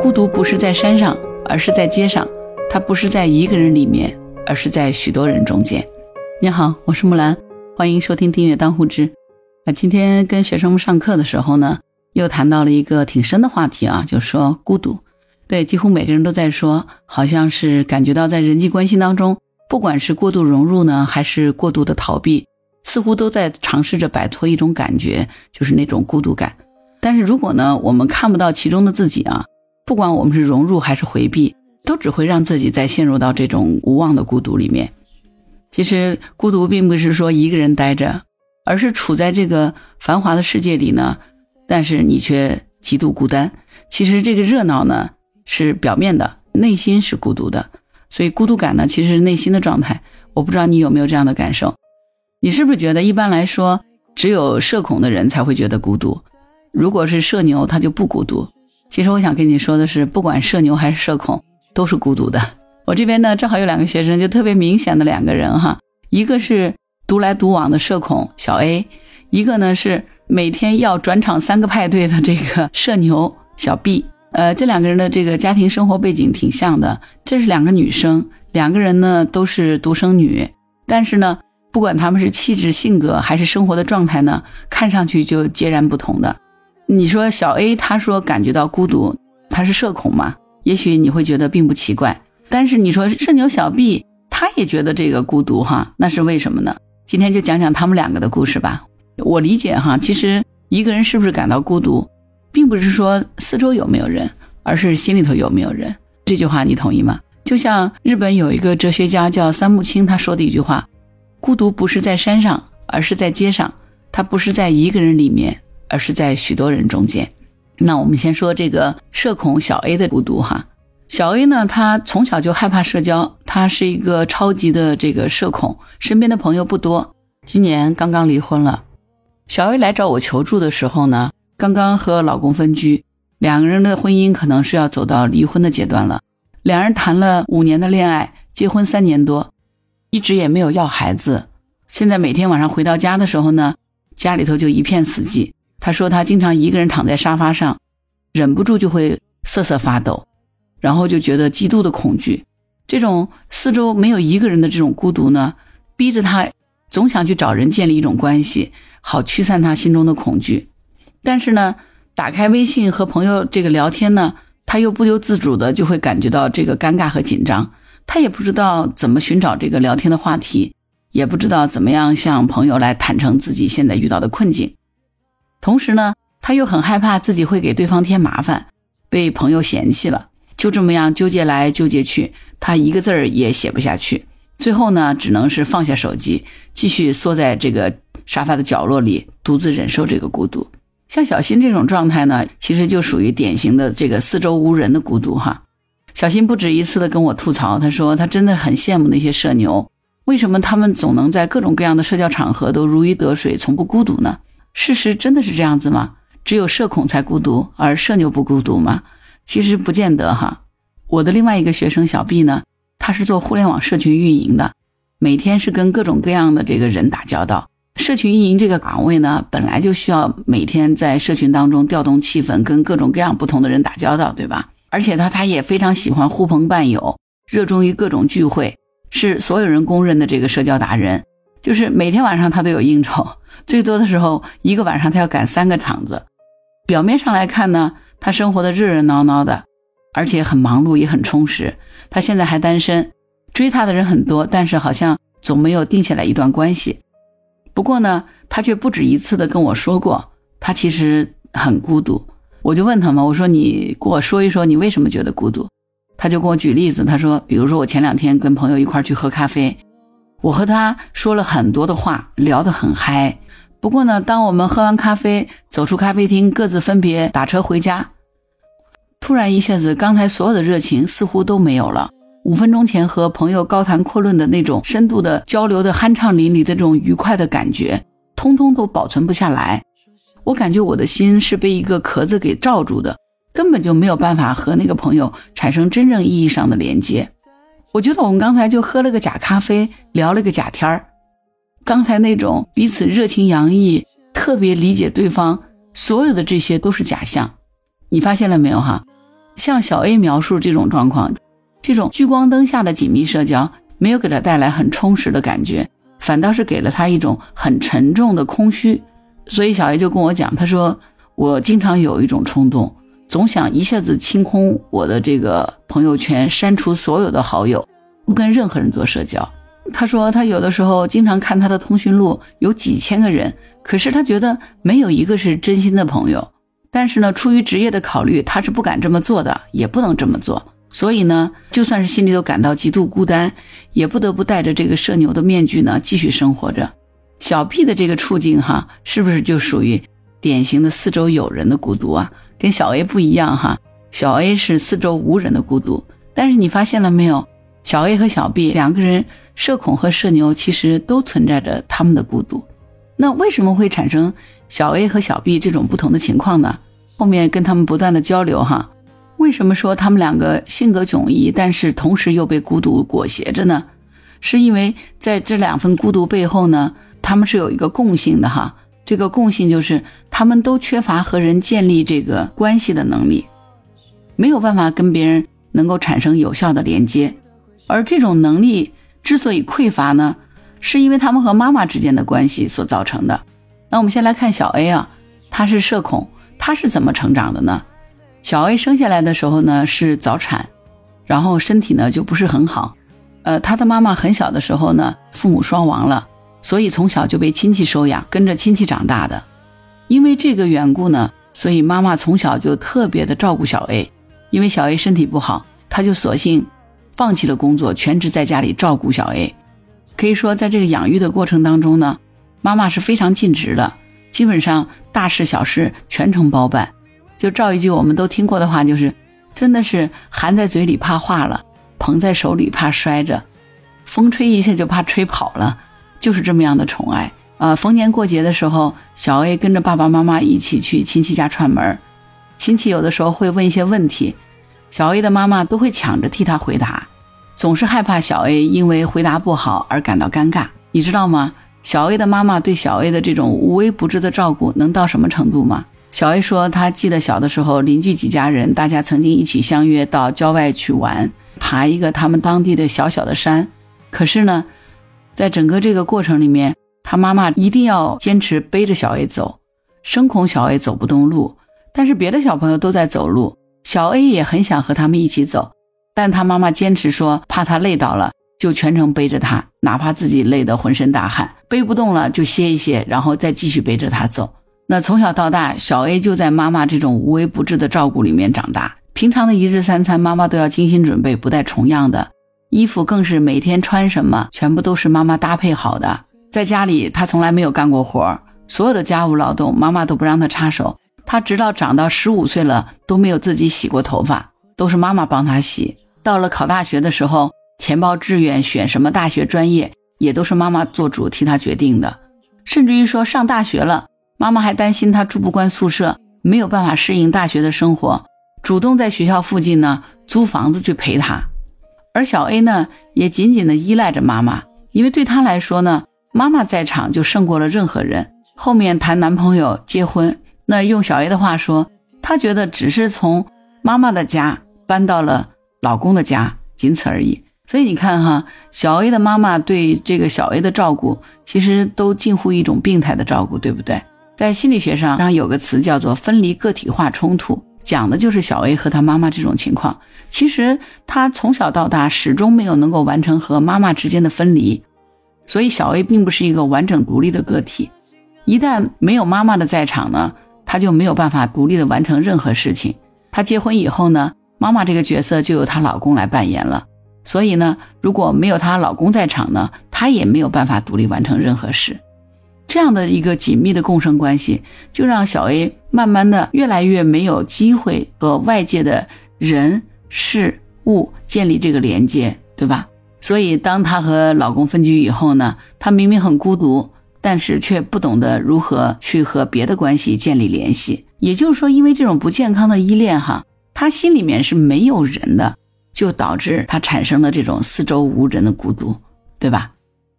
孤独不是在山上，而是在街上；它不是在一个人里面，而是在许多人中间。你好，我是木兰，欢迎收听订阅当户知。啊，今天跟学生们上课的时候呢，又谈到了一个挺深的话题啊，就是说孤独。对，几乎每个人都在说，好像是感觉到在人际关系当中，不管是过度融入呢，还是过度的逃避，似乎都在尝试着摆脱一种感觉，就是那种孤独感。但是如果呢，我们看不到其中的自己啊，不管我们是融入还是回避，都只会让自己再陷入到这种无望的孤独里面。其实孤独并不是说一个人待着，而是处在这个繁华的世界里呢，但是你却极度孤单。其实这个热闹呢是表面的，内心是孤独的。所以孤独感呢，其实是内心的状态。我不知道你有没有这样的感受？你是不是觉得一般来说，只有社恐的人才会觉得孤独？如果是社牛，他就不孤独。其实我想跟你说的是，不管社牛还是社恐，都是孤独的。我这边呢，正好有两个学生，就特别明显的两个人哈，一个是独来独往的社恐小 A，一个呢是每天要转场三个派对的这个社牛小 B。呃，这两个人的这个家庭生活背景挺像的，这是两个女生，两个人呢都是独生女，但是呢，不管他们是气质、性格还是生活的状态呢，看上去就截然不同的。你说小 A 他说感觉到孤独，他是社恐嘛？也许你会觉得并不奇怪。但是你说社牛小 B 他也觉得这个孤独哈，那是为什么呢？今天就讲讲他们两个的故事吧。我理解哈，其实一个人是不是感到孤独，并不是说四周有没有人，而是心里头有没有人。这句话你同意吗？就像日本有一个哲学家叫三木清他说的一句话：孤独不是在山上，而是在街上；它不是在一个人里面。而是在许多人中间。那我们先说这个社恐小 A 的孤独哈。小 A 呢，他从小就害怕社交，他是一个超级的这个社恐，身边的朋友不多。今年刚刚离婚了。小 A 来找我求助的时候呢，刚刚和老公分居，两个人的婚姻可能是要走到离婚的阶段了。两人谈了五年的恋爱，结婚三年多，一直也没有要孩子。现在每天晚上回到家的时候呢，家里头就一片死寂。他说他经常一个人躺在沙发上，忍不住就会瑟瑟发抖，然后就觉得极度的恐惧。这种四周没有一个人的这种孤独呢，逼着他总想去找人建立一种关系，好驱散他心中的恐惧。但是呢，打开微信和朋友这个聊天呢，他又不由自主的就会感觉到这个尴尬和紧张。他也不知道怎么寻找这个聊天的话题，也不知道怎么样向朋友来坦诚自己现在遇到的困境。同时呢，他又很害怕自己会给对方添麻烦，被朋友嫌弃了，就这么样纠结来纠结去，他一个字儿也写不下去。最后呢，只能是放下手机，继续缩在这个沙发的角落里，独自忍受这个孤独。像小新这种状态呢，其实就属于典型的这个四周无人的孤独哈。小新不止一次的跟我吐槽，他说他真的很羡慕那些社牛，为什么他们总能在各种各样的社交场合都如鱼得水，从不孤独呢？事实真的是这样子吗？只有社恐才孤独，而社牛不孤独吗？其实不见得哈。我的另外一个学生小 B 呢，他是做互联网社群运营的，每天是跟各种各样的这个人打交道。社群运营这个岗位呢，本来就需要每天在社群当中调动气氛，跟各种各样不同的人打交道，对吧？而且他他也非常喜欢呼朋伴友，热衷于各种聚会，是所有人公认的这个社交达人。就是每天晚上他都有应酬，最多的时候一个晚上他要赶三个场子。表面上来看呢，他生活的热热闹闹的，而且很忙碌也很充实。他现在还单身，追他的人很多，但是好像总没有定下来一段关系。不过呢，他却不止一次的跟我说过，他其实很孤独。我就问他嘛，我说你给我说一说你为什么觉得孤独？他就跟我举例子，他说，比如说我前两天跟朋友一块去喝咖啡。我和他说了很多的话，聊得很嗨。不过呢，当我们喝完咖啡，走出咖啡厅，各自分别打车回家，突然一下子，刚才所有的热情似乎都没有了。五分钟前和朋友高谈阔论的那种深度的交流的酣畅淋漓的这种愉快的感觉，通通都保存不下来。我感觉我的心是被一个壳子给罩住的，根本就没有办法和那个朋友产生真正意义上的连接。我觉得我们刚才就喝了个假咖啡，聊了个假天儿。刚才那种彼此热情洋溢、特别理解对方，所有的这些都是假象。你发现了没有哈？像小 A 描述这种状况，这种聚光灯下的紧密社交没有给他带来很充实的感觉，反倒是给了他一种很沉重的空虚。所以小 A 就跟我讲，他说我经常有一种冲动，总想一下子清空我的这个朋友圈，删除所有的好友，不跟任何人做社交。他说他有的时候经常看他的通讯录，有几千个人，可是他觉得没有一个是真心的朋友。但是呢，出于职业的考虑，他是不敢这么做的，也不能这么做。所以呢，就算是心里头感到极度孤单，也不得不戴着这个社牛的面具呢，继续生活着。小 B 的这个处境哈，是不是就属于典型的四周有人的孤独啊？跟小 A 不一样哈，小 A 是四周无人的孤独。但是你发现了没有，小 A 和小 B 两个人，社恐和社牛其实都存在着他们的孤独。那为什么会产生小 A 和小 B 这种不同的情况呢？后面跟他们不断的交流哈，为什么说他们两个性格迥异，但是同时又被孤独裹挟着呢？是因为在这两份孤独背后呢，他们是有一个共性的哈，这个共性就是他们都缺乏和人建立这个关系的能力，没有办法跟别人能够产生有效的连接，而这种能力之所以匮乏呢，是因为他们和妈妈之间的关系所造成的。那我们先来看小 A 啊，他是社恐。他是怎么成长的呢？小 A 生下来的时候呢是早产，然后身体呢就不是很好。呃，他的妈妈很小的时候呢父母双亡了，所以从小就被亲戚收养，跟着亲戚长大的。因为这个缘故呢，所以妈妈从小就特别的照顾小 A。因为小 A 身体不好，她就索性放弃了工作，全职在家里照顾小 A。可以说，在这个养育的过程当中呢，妈妈是非常尽职的。基本上大事小事全程包办，就照一句我们都听过的话，就是真的是含在嘴里怕化了，捧在手里怕摔着，风吹一下就怕吹跑了，就是这么样的宠爱啊！逢年过节的时候，小 A 跟着爸爸妈妈一起去亲戚家串门，亲戚有的时候会问一些问题，小 A 的妈妈都会抢着替他回答，总是害怕小 A 因为回答不好而感到尴尬，你知道吗？小 A 的妈妈对小 A 的这种无微不至的照顾能到什么程度吗？小 A 说，他记得小的时候，邻居几家人，大家曾经一起相约到郊外去玩，爬一个他们当地的小小的山。可是呢，在整个这个过程里面，他妈妈一定要坚持背着小 A 走，生恐小 A 走不动路。但是别的小朋友都在走路，小 A 也很想和他们一起走，但他妈妈坚持说，怕他累倒了。就全程背着他，哪怕自己累得浑身大汗，背不动了就歇一歇，然后再继续背着他走。那从小到大，小 A 就在妈妈这种无微不至的照顾里面长大。平常的一日三餐，妈妈都要精心准备，不带重样的。衣服更是每天穿什么，全部都是妈妈搭配好的。在家里，他从来没有干过活，所有的家务劳动，妈妈都不让他插手。他直到长到十五岁了，都没有自己洗过头发，都是妈妈帮他洗。到了考大学的时候。填报志愿、选什么大学专业，也都是妈妈做主替他决定的。甚至于说上大学了，妈妈还担心他住不惯宿舍，没有办法适应大学的生活，主动在学校附近呢租房子去陪他。而小 A 呢，也紧紧的依赖着妈妈，因为对她来说呢，妈妈在场就胜过了任何人。后面谈男朋友、结婚，那用小 A 的话说，他觉得只是从妈妈的家搬到了老公的家，仅此而已。所以你看哈，小 A 的妈妈对这个小 A 的照顾，其实都近乎一种病态的照顾，对不对？在心理学上，上有个词叫做分离个体化冲突，讲的就是小 A 和他妈妈这种情况。其实他从小到大始终没有能够完成和妈妈之间的分离，所以小 A 并不是一个完整独立的个体。一旦没有妈妈的在场呢，他就没有办法独立的完成任何事情。他结婚以后呢，妈妈这个角色就由她老公来扮演了。所以呢，如果没有她老公在场呢，她也没有办法独立完成任何事。这样的一个紧密的共生关系，就让小 A 慢慢的越来越没有机会和外界的人事物建立这个连接，对吧？所以当她和老公分居以后呢，她明明很孤独，但是却不懂得如何去和别的关系建立联系。也就是说，因为这种不健康的依恋，哈，她心里面是没有人的。就导致她产生了这种四周无人的孤独，对吧？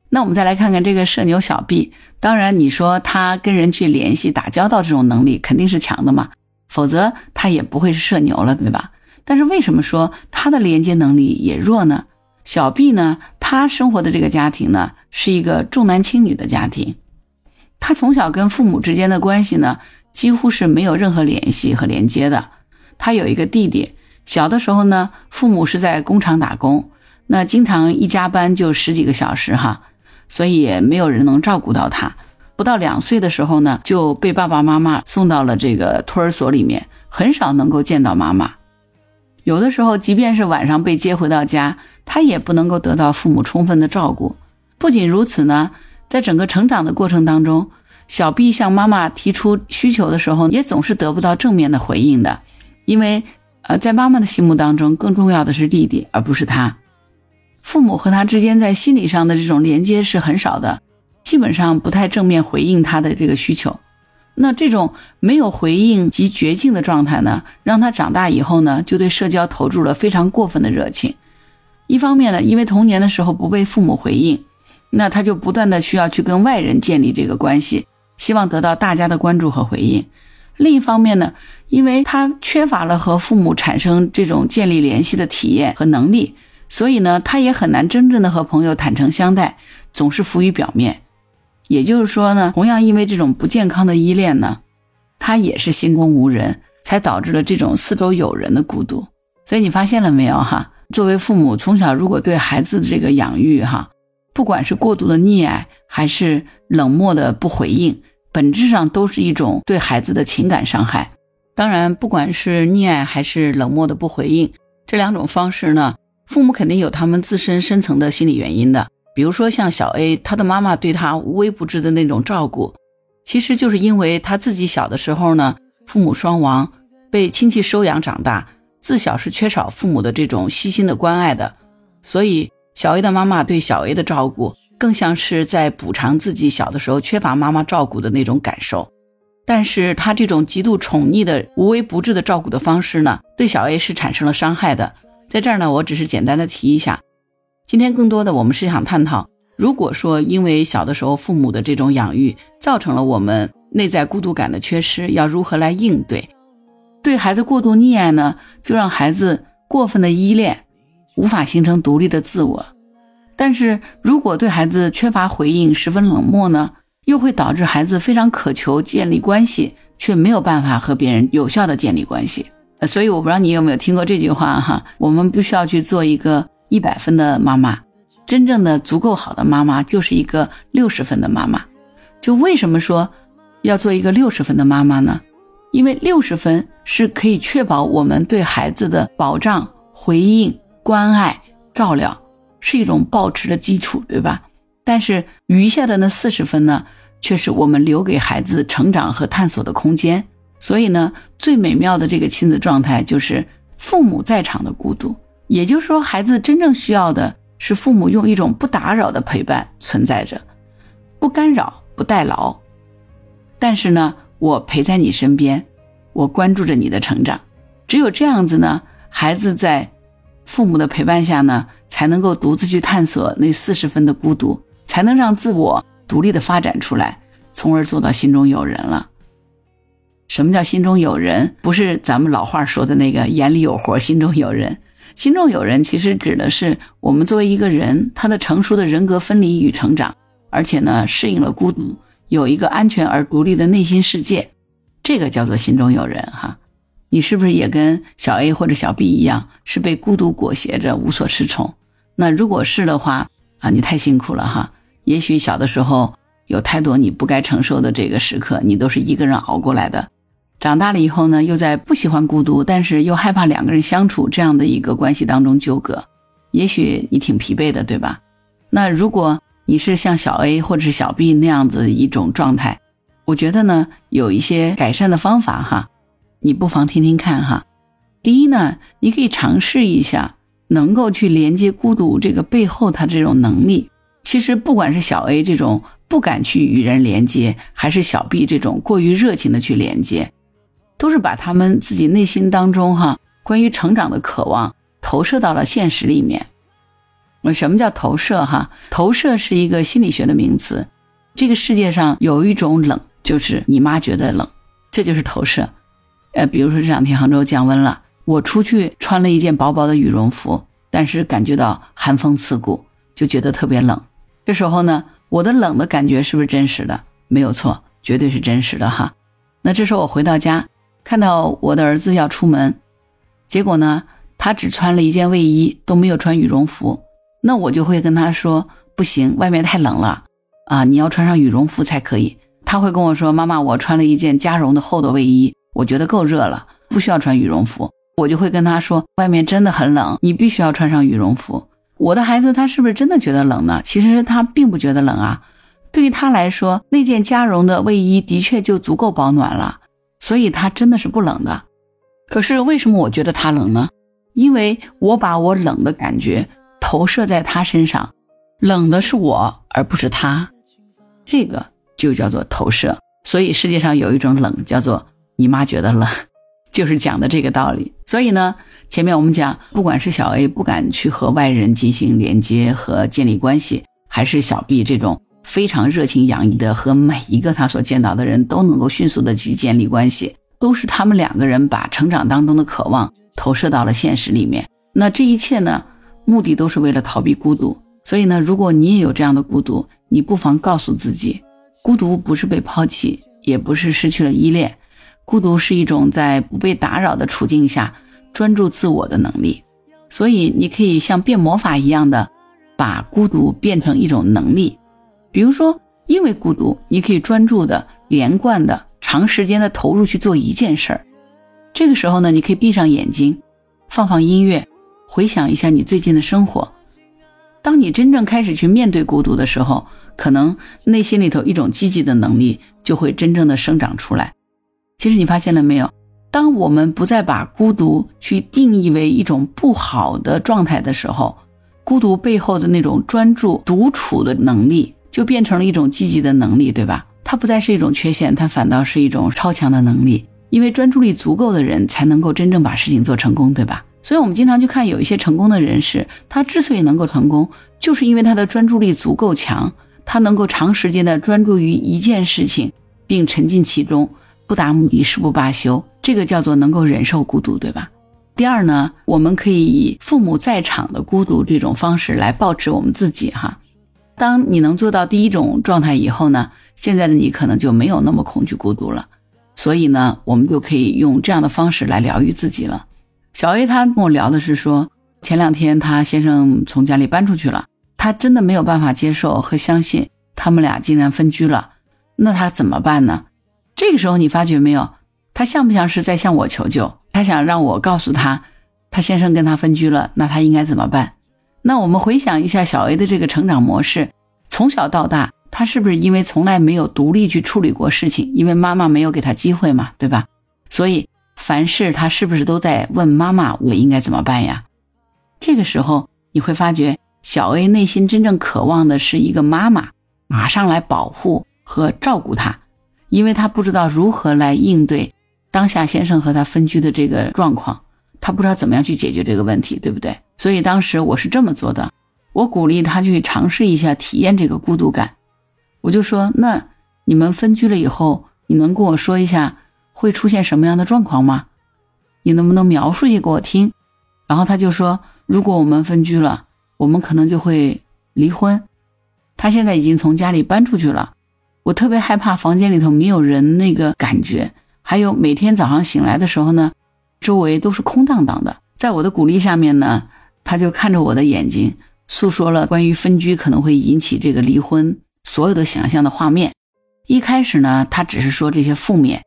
那我们再来看看这个社牛小 B，当然你说他跟人去联系、打交道这种能力肯定是强的嘛，否则他也不会是社牛了，对吧？但是为什么说他的连接能力也弱呢？小 B 呢，他生活的这个家庭呢，是一个重男轻女的家庭，他从小跟父母之间的关系呢，几乎是没有任何联系和连接的。他有一个弟弟，小的时候呢，父母是在工厂打工，那经常一加班就十几个小时哈，所以也没有人能照顾到他。不到两岁的时候呢，就被爸爸妈妈送到了这个托儿所里面，很少能够见到妈妈。有的时候，即便是晚上被接回到家，他也不能够得到父母充分的照顾。不仅如此呢，在整个成长的过程当中，小 B 向妈妈提出需求的时候，也总是得不到正面的回应的。因为，呃，在妈妈的心目当中，更重要的是弟弟，而不是他。父母和他之间在心理上的这种连接是很少的，基本上不太正面回应他的这个需求。那这种没有回应及绝境的状态呢，让他长大以后呢，就对社交投注了非常过分的热情。一方面呢，因为童年的时候不被父母回应，那他就不断的需要去跟外人建立这个关系，希望得到大家的关注和回应。另一方面呢，因为他缺乏了和父母产生这种建立联系的体验和能力，所以呢，他也很难真正的和朋友坦诚相待，总是浮于表面。也就是说呢，同样因为这种不健康的依恋呢，他也是心中无人，才导致了这种四周有人的孤独。所以你发现了没有哈？作为父母，从小如果对孩子的这个养育哈，不管是过度的溺爱，还是冷漠的不回应，本质上都是一种对孩子的情感伤害。当然，不管是溺爱还是冷漠的不回应，这两种方式呢，父母肯定有他们自身深层的心理原因的。比如说像小 A，他的妈妈对他无微不至的那种照顾，其实就是因为他自己小的时候呢，父母双亡，被亲戚收养长大，自小是缺少父母的这种悉心的关爱的，所以小 A 的妈妈对小 A 的照顾，更像是在补偿自己小的时候缺乏妈妈照顾的那种感受。但是他这种极度宠溺的、无微不至的照顾的方式呢，对小 A 是产生了伤害的。在这儿呢，我只是简单的提一下。今天更多的我们是想探讨，如果说因为小的时候父母的这种养育造成了我们内在孤独感的缺失，要如何来应对？对孩子过度溺爱呢，就让孩子过分的依恋，无法形成独立的自我。但是如果对孩子缺乏回应，十分冷漠呢，又会导致孩子非常渴求建立关系，却没有办法和别人有效的建立关系。所以我不知道你有没有听过这句话哈，我们不需要去做一个。一百分的妈妈，真正的足够好的妈妈就是一个六十分的妈妈。就为什么说要做一个六十分的妈妈呢？因为六十分是可以确保我们对孩子的保障、回应、关爱、照料，是一种保持的基础，对吧？但是余下的那四十分呢，却是我们留给孩子成长和探索的空间。所以呢，最美妙的这个亲子状态就是父母在场的孤独。也就是说，孩子真正需要的是父母用一种不打扰的陪伴存在着，不干扰、不代劳。但是呢，我陪在你身边，我关注着你的成长。只有这样子呢，孩子在父母的陪伴下呢，才能够独自去探索那四十分的孤独，才能让自我独立的发展出来，从而做到心中有人了。什么叫心中有人？不是咱们老话说的那个眼里有活，心中有人。心中有人，其实指的是我们作为一个人，他的成熟的人格分离与成长，而且呢，适应了孤独，有一个安全而独立的内心世界，这个叫做心中有人哈。你是不是也跟小 A 或者小 B 一样，是被孤独裹挟着无所适从？那如果是的话啊，你太辛苦了哈。也许小的时候有太多你不该承受的这个时刻，你都是一个人熬过来的。长大了以后呢，又在不喜欢孤独，但是又害怕两个人相处这样的一个关系当中纠葛，也许你挺疲惫的，对吧？那如果你是像小 A 或者是小 B 那样子一种状态，我觉得呢，有一些改善的方法哈，你不妨听听看哈。第一呢，你可以尝试一下能够去连接孤独这个背后他这种能力。其实不管是小 A 这种不敢去与人连接，还是小 B 这种过于热情的去连接。都是把他们自己内心当中哈关于成长的渴望投射到了现实里面。那什么叫投射哈？投射是一个心理学的名词。这个世界上有一种冷，就是你妈觉得冷，这就是投射。呃，比如说这两天杭州降温了，我出去穿了一件薄薄的羽绒服，但是感觉到寒风刺骨，就觉得特别冷。这时候呢，我的冷的感觉是不是真实的？没有错，绝对是真实的哈。那这时候我回到家，看到我的儿子要出门，结果呢，他只穿了一件卫衣，都没有穿羽绒服。那我就会跟他说：“不行，外面太冷了啊，你要穿上羽绒服才可以。”他会跟我说：“妈妈，我穿了一件加绒的厚的卫衣，我觉得够热了，不需要穿羽绒服。”我就会跟他说：“外面真的很冷，你必须要穿上羽绒服。”我的孩子他是不是真的觉得冷呢？其实他并不觉得冷啊，对于他来说，那件加绒的卫衣的确就足够保暖了，所以他真的是不冷的。可是为什么我觉得他冷呢？因为我把我冷的感觉投射在他身上，冷的是我而不是他，这个。就叫做投射，所以世界上有一种冷叫做你妈觉得冷，就是讲的这个道理。所以呢，前面我们讲，不管是小 A 不敢去和外人进行连接和建立关系，还是小 B 这种非常热情洋溢的和每一个他所见到的人都能够迅速的去建立关系，都是他们两个人把成长当中的渴望投射到了现实里面。那这一切呢，目的都是为了逃避孤独。所以呢，如果你也有这样的孤独，你不妨告诉自己。孤独不是被抛弃，也不是失去了依恋，孤独是一种在不被打扰的处境下专注自我的能力。所以，你可以像变魔法一样的把孤独变成一种能力。比如说，因为孤独，你可以专注的、连贯的、长时间的投入去做一件事儿。这个时候呢，你可以闭上眼睛，放放音乐，回想一下你最近的生活。当你真正开始去面对孤独的时候，可能内心里头一种积极的能力就会真正的生长出来。其实你发现了没有？当我们不再把孤独去定义为一种不好的状态的时候，孤独背后的那种专注独处的能力就变成了一种积极的能力，对吧？它不再是一种缺陷，它反倒是一种超强的能力。因为专注力足够的人才能够真正把事情做成功，对吧？所以我们经常去看有一些成功的人士，他之所以能够成功，就是因为他的专注力足够强。他能够长时间的专注于一件事情，并沉浸其中，不达目的誓不罢休，这个叫做能够忍受孤独，对吧？第二呢，我们可以以父母在场的孤独这种方式来保持我们自己哈。当你能做到第一种状态以后呢，现在的你可能就没有那么恐惧孤独了。所以呢，我们就可以用这样的方式来疗愈自己了。小 A 他跟我聊的是说，前两天他先生从家里搬出去了。他真的没有办法接受和相信他们俩竟然分居了，那他怎么办呢？这个时候你发觉没有，他像不像是在向我求救？他想让我告诉他，他先生跟他分居了，那他应该怎么办？那我们回想一下小 A 的这个成长模式，从小到大，他是不是因为从来没有独立去处理过事情，因为妈妈没有给他机会嘛，对吧？所以凡事他是不是都在问妈妈，我应该怎么办呀？这个时候你会发觉。小 A 内心真正渴望的是一个妈妈，马上来保护和照顾他，因为他不知道如何来应对当下先生和他分居的这个状况，他不知道怎么样去解决这个问题，对不对？所以当时我是这么做的，我鼓励他去尝试一下体验这个孤独感，我就说：那你们分居了以后，你能跟我说一下会出现什么样的状况吗？你能不能描述一下给我听？然后他就说：如果我们分居了。我们可能就会离婚。他现在已经从家里搬出去了，我特别害怕房间里头没有人那个感觉，还有每天早上醒来的时候呢，周围都是空荡荡的。在我的鼓励下面呢，他就看着我的眼睛，诉说了关于分居可能会引起这个离婚所有的想象的画面。一开始呢，他只是说这些负面，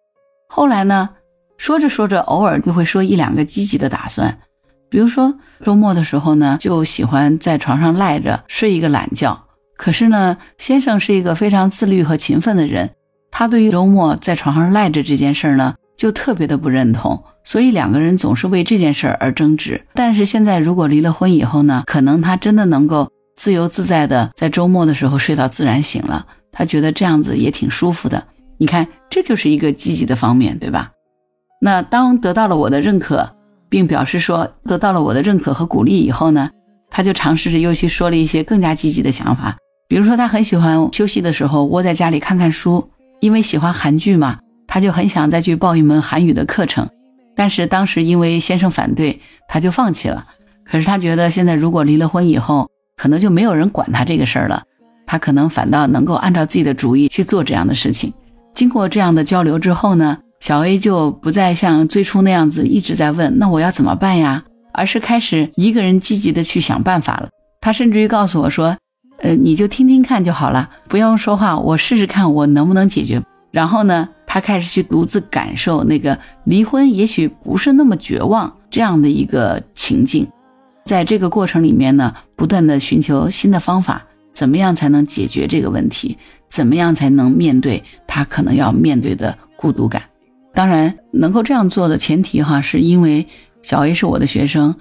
后来呢，说着说着，偶尔就会说一两个积极的打算。比如说周末的时候呢，就喜欢在床上赖着睡一个懒觉。可是呢，先生是一个非常自律和勤奋的人，他对于周末在床上赖着这件事呢，就特别的不认同。所以两个人总是为这件事儿而争执。但是现在如果离了婚以后呢，可能他真的能够自由自在的在周末的时候睡到自然醒了。他觉得这样子也挺舒服的。你看，这就是一个积极的方面，对吧？那当得到了我的认可。并表示说得到了我的认可和鼓励以后呢，他就尝试着又去说了一些更加积极的想法，比如说他很喜欢休息的时候窝在家里看看书，因为喜欢韩剧嘛，他就很想再去报一门韩语的课程。但是当时因为先生反对，他就放弃了。可是他觉得现在如果离了婚以后，可能就没有人管他这个事儿了，他可能反倒能够按照自己的主意去做这样的事情。经过这样的交流之后呢，小 A 就不再像最初那样子一直在问那我要怎么办呀，而是开始一个人积极的去想办法了。他甚至于告诉我说：“呃，你就听听看就好了，不用说话，我试试看我能不能解决。”然后呢，他开始去独自感受那个离婚也许不是那么绝望这样的一个情境。在这个过程里面呢，不断的寻求新的方法，怎么样才能解决这个问题？怎么样才能面对他可能要面对的孤独感？当然，能够这样做的前提哈，是因为小 A 是我的学生，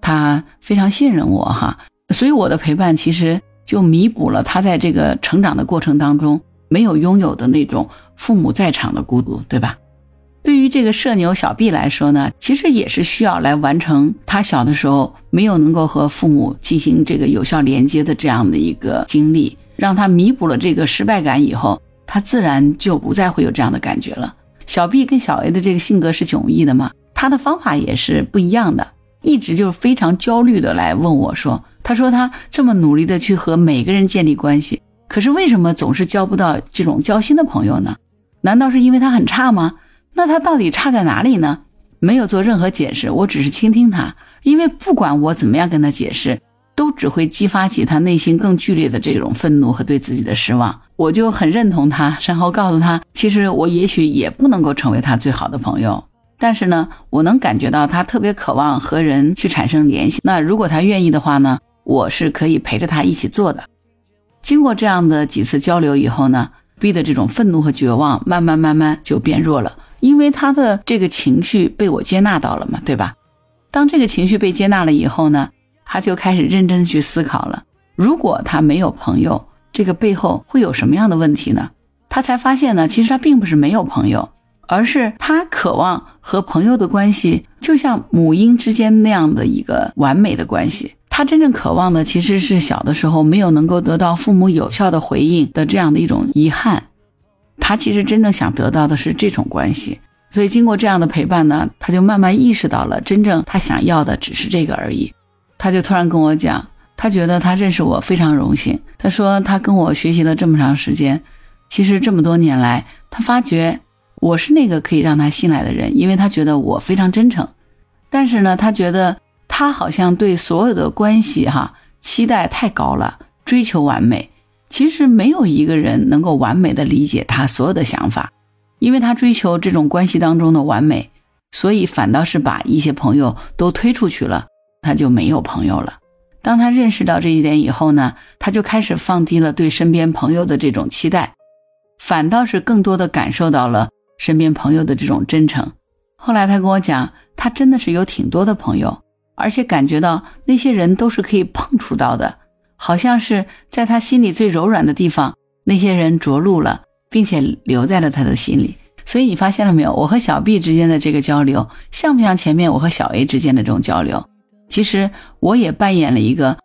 他非常信任我哈，所以我的陪伴其实就弥补了他在这个成长的过程当中没有拥有的那种父母在场的孤独，对吧？对于这个社牛小 B 来说呢，其实也是需要来完成他小的时候没有能够和父母进行这个有效连接的这样的一个经历，让他弥补了这个失败感以后，他自然就不再会有这样的感觉了。小 B 跟小 A 的这个性格是迥异的嘛，他的方法也是不一样的，一直就是非常焦虑的来问我说：“他说他这么努力的去和每个人建立关系，可是为什么总是交不到这种交心的朋友呢？难道是因为他很差吗？”那他到底差在哪里呢？没有做任何解释，我只是倾听他，因为不管我怎么样跟他解释，都只会激发起他内心更剧烈的这种愤怒和对自己的失望。我就很认同他，然后告诉他，其实我也许也不能够成为他最好的朋友，但是呢，我能感觉到他特别渴望和人去产生联系。那如果他愿意的话呢，我是可以陪着他一起做的。经过这样的几次交流以后呢，B 的这种愤怒和绝望慢慢慢慢就变弱了。因为他的这个情绪被我接纳到了嘛，对吧？当这个情绪被接纳了以后呢，他就开始认真去思考了。如果他没有朋友，这个背后会有什么样的问题呢？他才发现呢，其实他并不是没有朋友，而是他渴望和朋友的关系就像母婴之间那样的一个完美的关系。他真正渴望的其实是小的时候没有能够得到父母有效的回应的这样的一种遗憾。他其实真正想得到的是这种关系，所以经过这样的陪伴呢，他就慢慢意识到了，真正他想要的只是这个而已。他就突然跟我讲，他觉得他认识我非常荣幸。他说他跟我学习了这么长时间，其实这么多年来，他发觉我是那个可以让他信赖的人，因为他觉得我非常真诚。但是呢，他觉得他好像对所有的关系哈期待太高了，追求完美。其实没有一个人能够完美的理解他所有的想法，因为他追求这种关系当中的完美，所以反倒是把一些朋友都推出去了，他就没有朋友了。当他认识到这一点以后呢，他就开始放低了对身边朋友的这种期待，反倒是更多的感受到了身边朋友的这种真诚。后来他跟我讲，他真的是有挺多的朋友，而且感觉到那些人都是可以碰触到的。好像是在他心里最柔软的地方，那些人着陆了，并且留在了他的心里。所以你发现了没有？我和小 B 之间的这个交流，像不像前面我和小 A 之间的这种交流？其实我也扮演了一个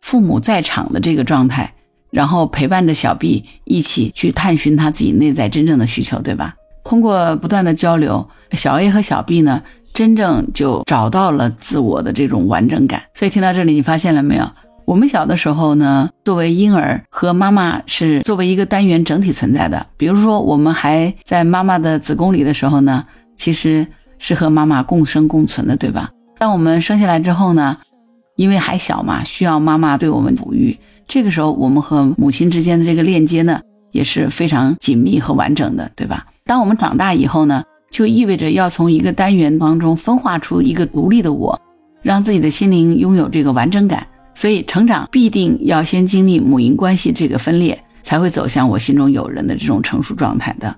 父母在场的这个状态，然后陪伴着小 B 一起去探寻他自己内在真正的需求，对吧？通过不断的交流，小 A 和小 B 呢，真正就找到了自我的这种完整感。所以听到这里，你发现了没有？我们小的时候呢，作为婴儿和妈妈是作为一个单元整体存在的。比如说，我们还在妈妈的子宫里的时候呢，其实是和妈妈共生共存的，对吧？当我们生下来之后呢，因为还小嘛，需要妈妈对我们哺育。这个时候，我们和母亲之间的这个链接呢，也是非常紧密和完整的，对吧？当我们长大以后呢，就意味着要从一个单元当中分化出一个独立的我，让自己的心灵拥有这个完整感。所以，成长必定要先经历母婴关系这个分裂，才会走向我心中有人的这种成熟状态的。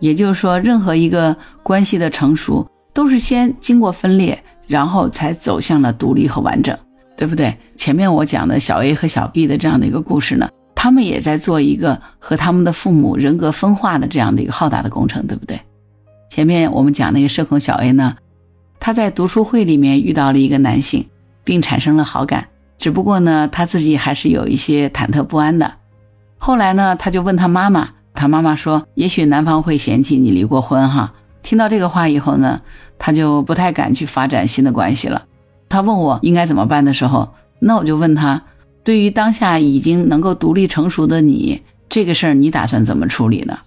也就是说，任何一个关系的成熟，都是先经过分裂，然后才走向了独立和完整，对不对？前面我讲的小 A 和小 B 的这样的一个故事呢，他们也在做一个和他们的父母人格分化的这样的一个浩大的工程，对不对？前面我们讲那个社恐小 A 呢，他在读书会里面遇到了一个男性，并产生了好感。只不过呢，他自己还是有一些忐忑不安的。后来呢，他就问他妈妈，他妈妈说：“也许男方会嫌弃你离过婚哈，听到这个话以后呢，他就不太敢去发展新的关系了。他问我应该怎么办的时候，那我就问他，对于当下已经能够独立成熟的你，这个事儿你打算怎么处理呢？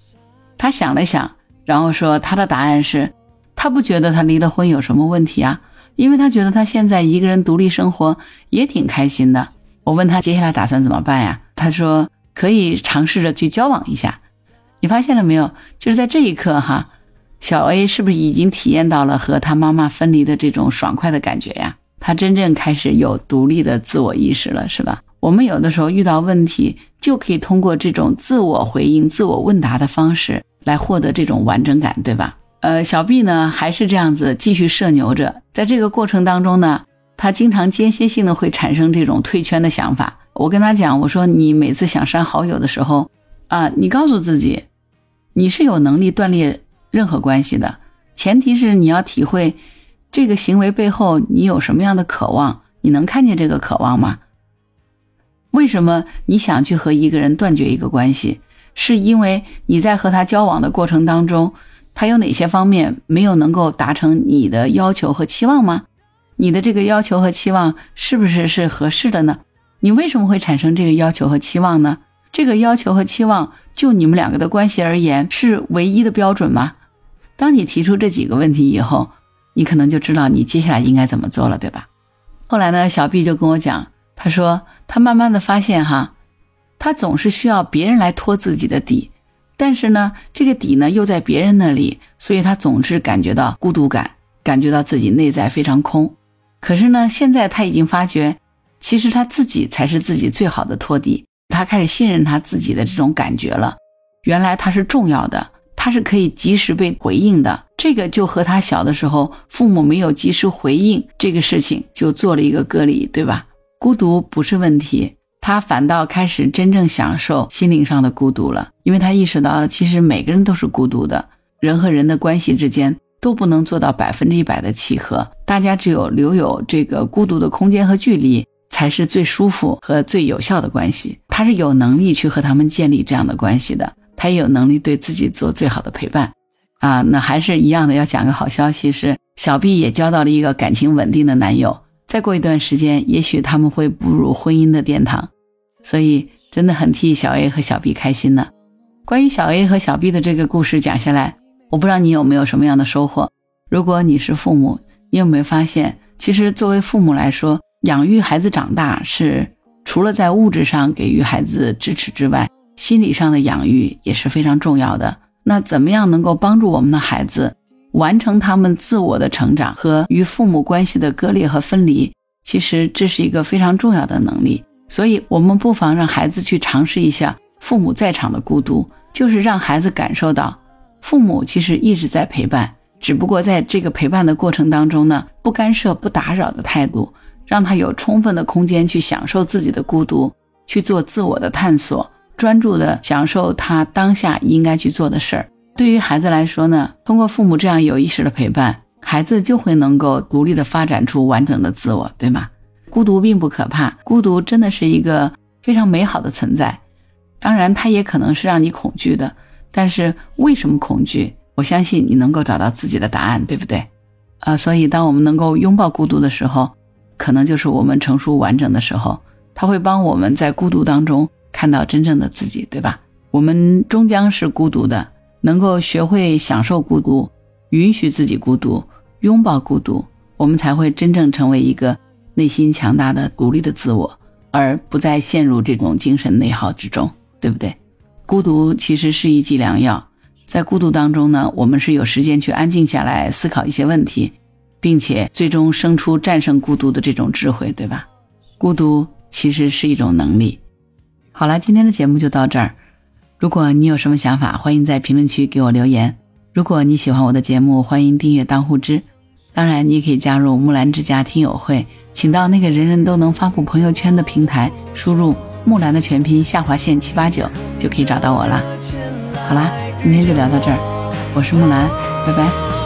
他想了想，然后说他的答案是，他不觉得他离了婚有什么问题啊，因为他觉得他现在一个人独立生活也挺开心的。我问他接下来打算怎么办呀？他说可以尝试着去交往一下。你发现了没有？就是在这一刻哈，小 A 是不是已经体验到了和他妈妈分离的这种爽快的感觉呀？他真正开始有独立的自我意识了，是吧？我们有的时候遇到问题，就可以通过这种自我回应、自我问答的方式来获得这种完整感，对吧？呃，小 B 呢还是这样子继续社牛着，在这个过程当中呢，他经常间歇性的会产生这种退圈的想法。我跟他讲，我说你每次想删好友的时候，啊，你告诉自己。你是有能力断裂任何关系的，前提是你要体会这个行为背后你有什么样的渴望，你能看见这个渴望吗？为什么你想去和一个人断绝一个关系？是因为你在和他交往的过程当中，他有哪些方面没有能够达成你的要求和期望吗？你的这个要求和期望是不是是合适的呢？你为什么会产生这个要求和期望呢？这个要求和期望，就你们两个的关系而言，是唯一的标准吗？当你提出这几个问题以后，你可能就知道你接下来应该怎么做了，对吧？后来呢，小 B 就跟我讲，他说他慢慢的发现哈，他总是需要别人来托自己的底，但是呢，这个底呢又在别人那里，所以他总是感觉到孤独感，感觉到自己内在非常空。可是呢，现在他已经发觉，其实他自己才是自己最好的托底。他开始信任他自己的这种感觉了，原来他是重要的，他是可以及时被回应的。这个就和他小的时候父母没有及时回应这个事情，就做了一个隔离，对吧？孤独不是问题，他反倒开始真正享受心灵上的孤独了，因为他意识到其实每个人都是孤独的，人和人的关系之间都不能做到百分之一百的契合，大家只有留有这个孤独的空间和距离。才是最舒服和最有效的关系。他是有能力去和他们建立这样的关系的，他也有能力对自己做最好的陪伴。啊，那还是一样的，要讲个好消息是，小 B 也交到了一个感情稳定的男友。再过一段时间，也许他们会步入婚姻的殿堂。所以真的很替小 A 和小 B 开心呢。关于小 A 和小 B 的这个故事讲下来，我不知道你有没有什么样的收获。如果你是父母，你有没有发现，其实作为父母来说，养育孩子长大是除了在物质上给予孩子支持之外，心理上的养育也是非常重要的。那怎么样能够帮助我们的孩子完成他们自我的成长和与父母关系的割裂和分离？其实这是一个非常重要的能力。所以，我们不妨让孩子去尝试一下父母在场的孤独，就是让孩子感受到父母其实一直在陪伴，只不过在这个陪伴的过程当中呢，不干涉、不打扰的态度。让他有充分的空间去享受自己的孤独，去做自我的探索，专注的享受他当下应该去做的事儿。对于孩子来说呢，通过父母这样有意识的陪伴，孩子就会能够独立的发展出完整的自我，对吗？孤独并不可怕，孤独真的是一个非常美好的存在。当然，它也可能是让你恐惧的，但是为什么恐惧？我相信你能够找到自己的答案，对不对？呃，所以当我们能够拥抱孤独的时候。可能就是我们成熟完整的时候，他会帮我们在孤独当中看到真正的自己，对吧？我们终将是孤独的，能够学会享受孤独，允许自己孤独，拥抱孤独，我们才会真正成为一个内心强大的独立的自我，而不再陷入这种精神内耗之中，对不对？孤独其实是一剂良药，在孤独当中呢，我们是有时间去安静下来思考一些问题。并且最终生出战胜孤独的这种智慧，对吧？孤独其实是一种能力。好了，今天的节目就到这儿。如果你有什么想法，欢迎在评论区给我留言。如果你喜欢我的节目，欢迎订阅当户知。当然，你也可以加入木兰之家听友会，请到那个人人都能发布朋友圈的平台，输入木兰的全拼下划线七八九，就可以找到我了。好啦，今天就聊到这儿，我是木兰，拜拜。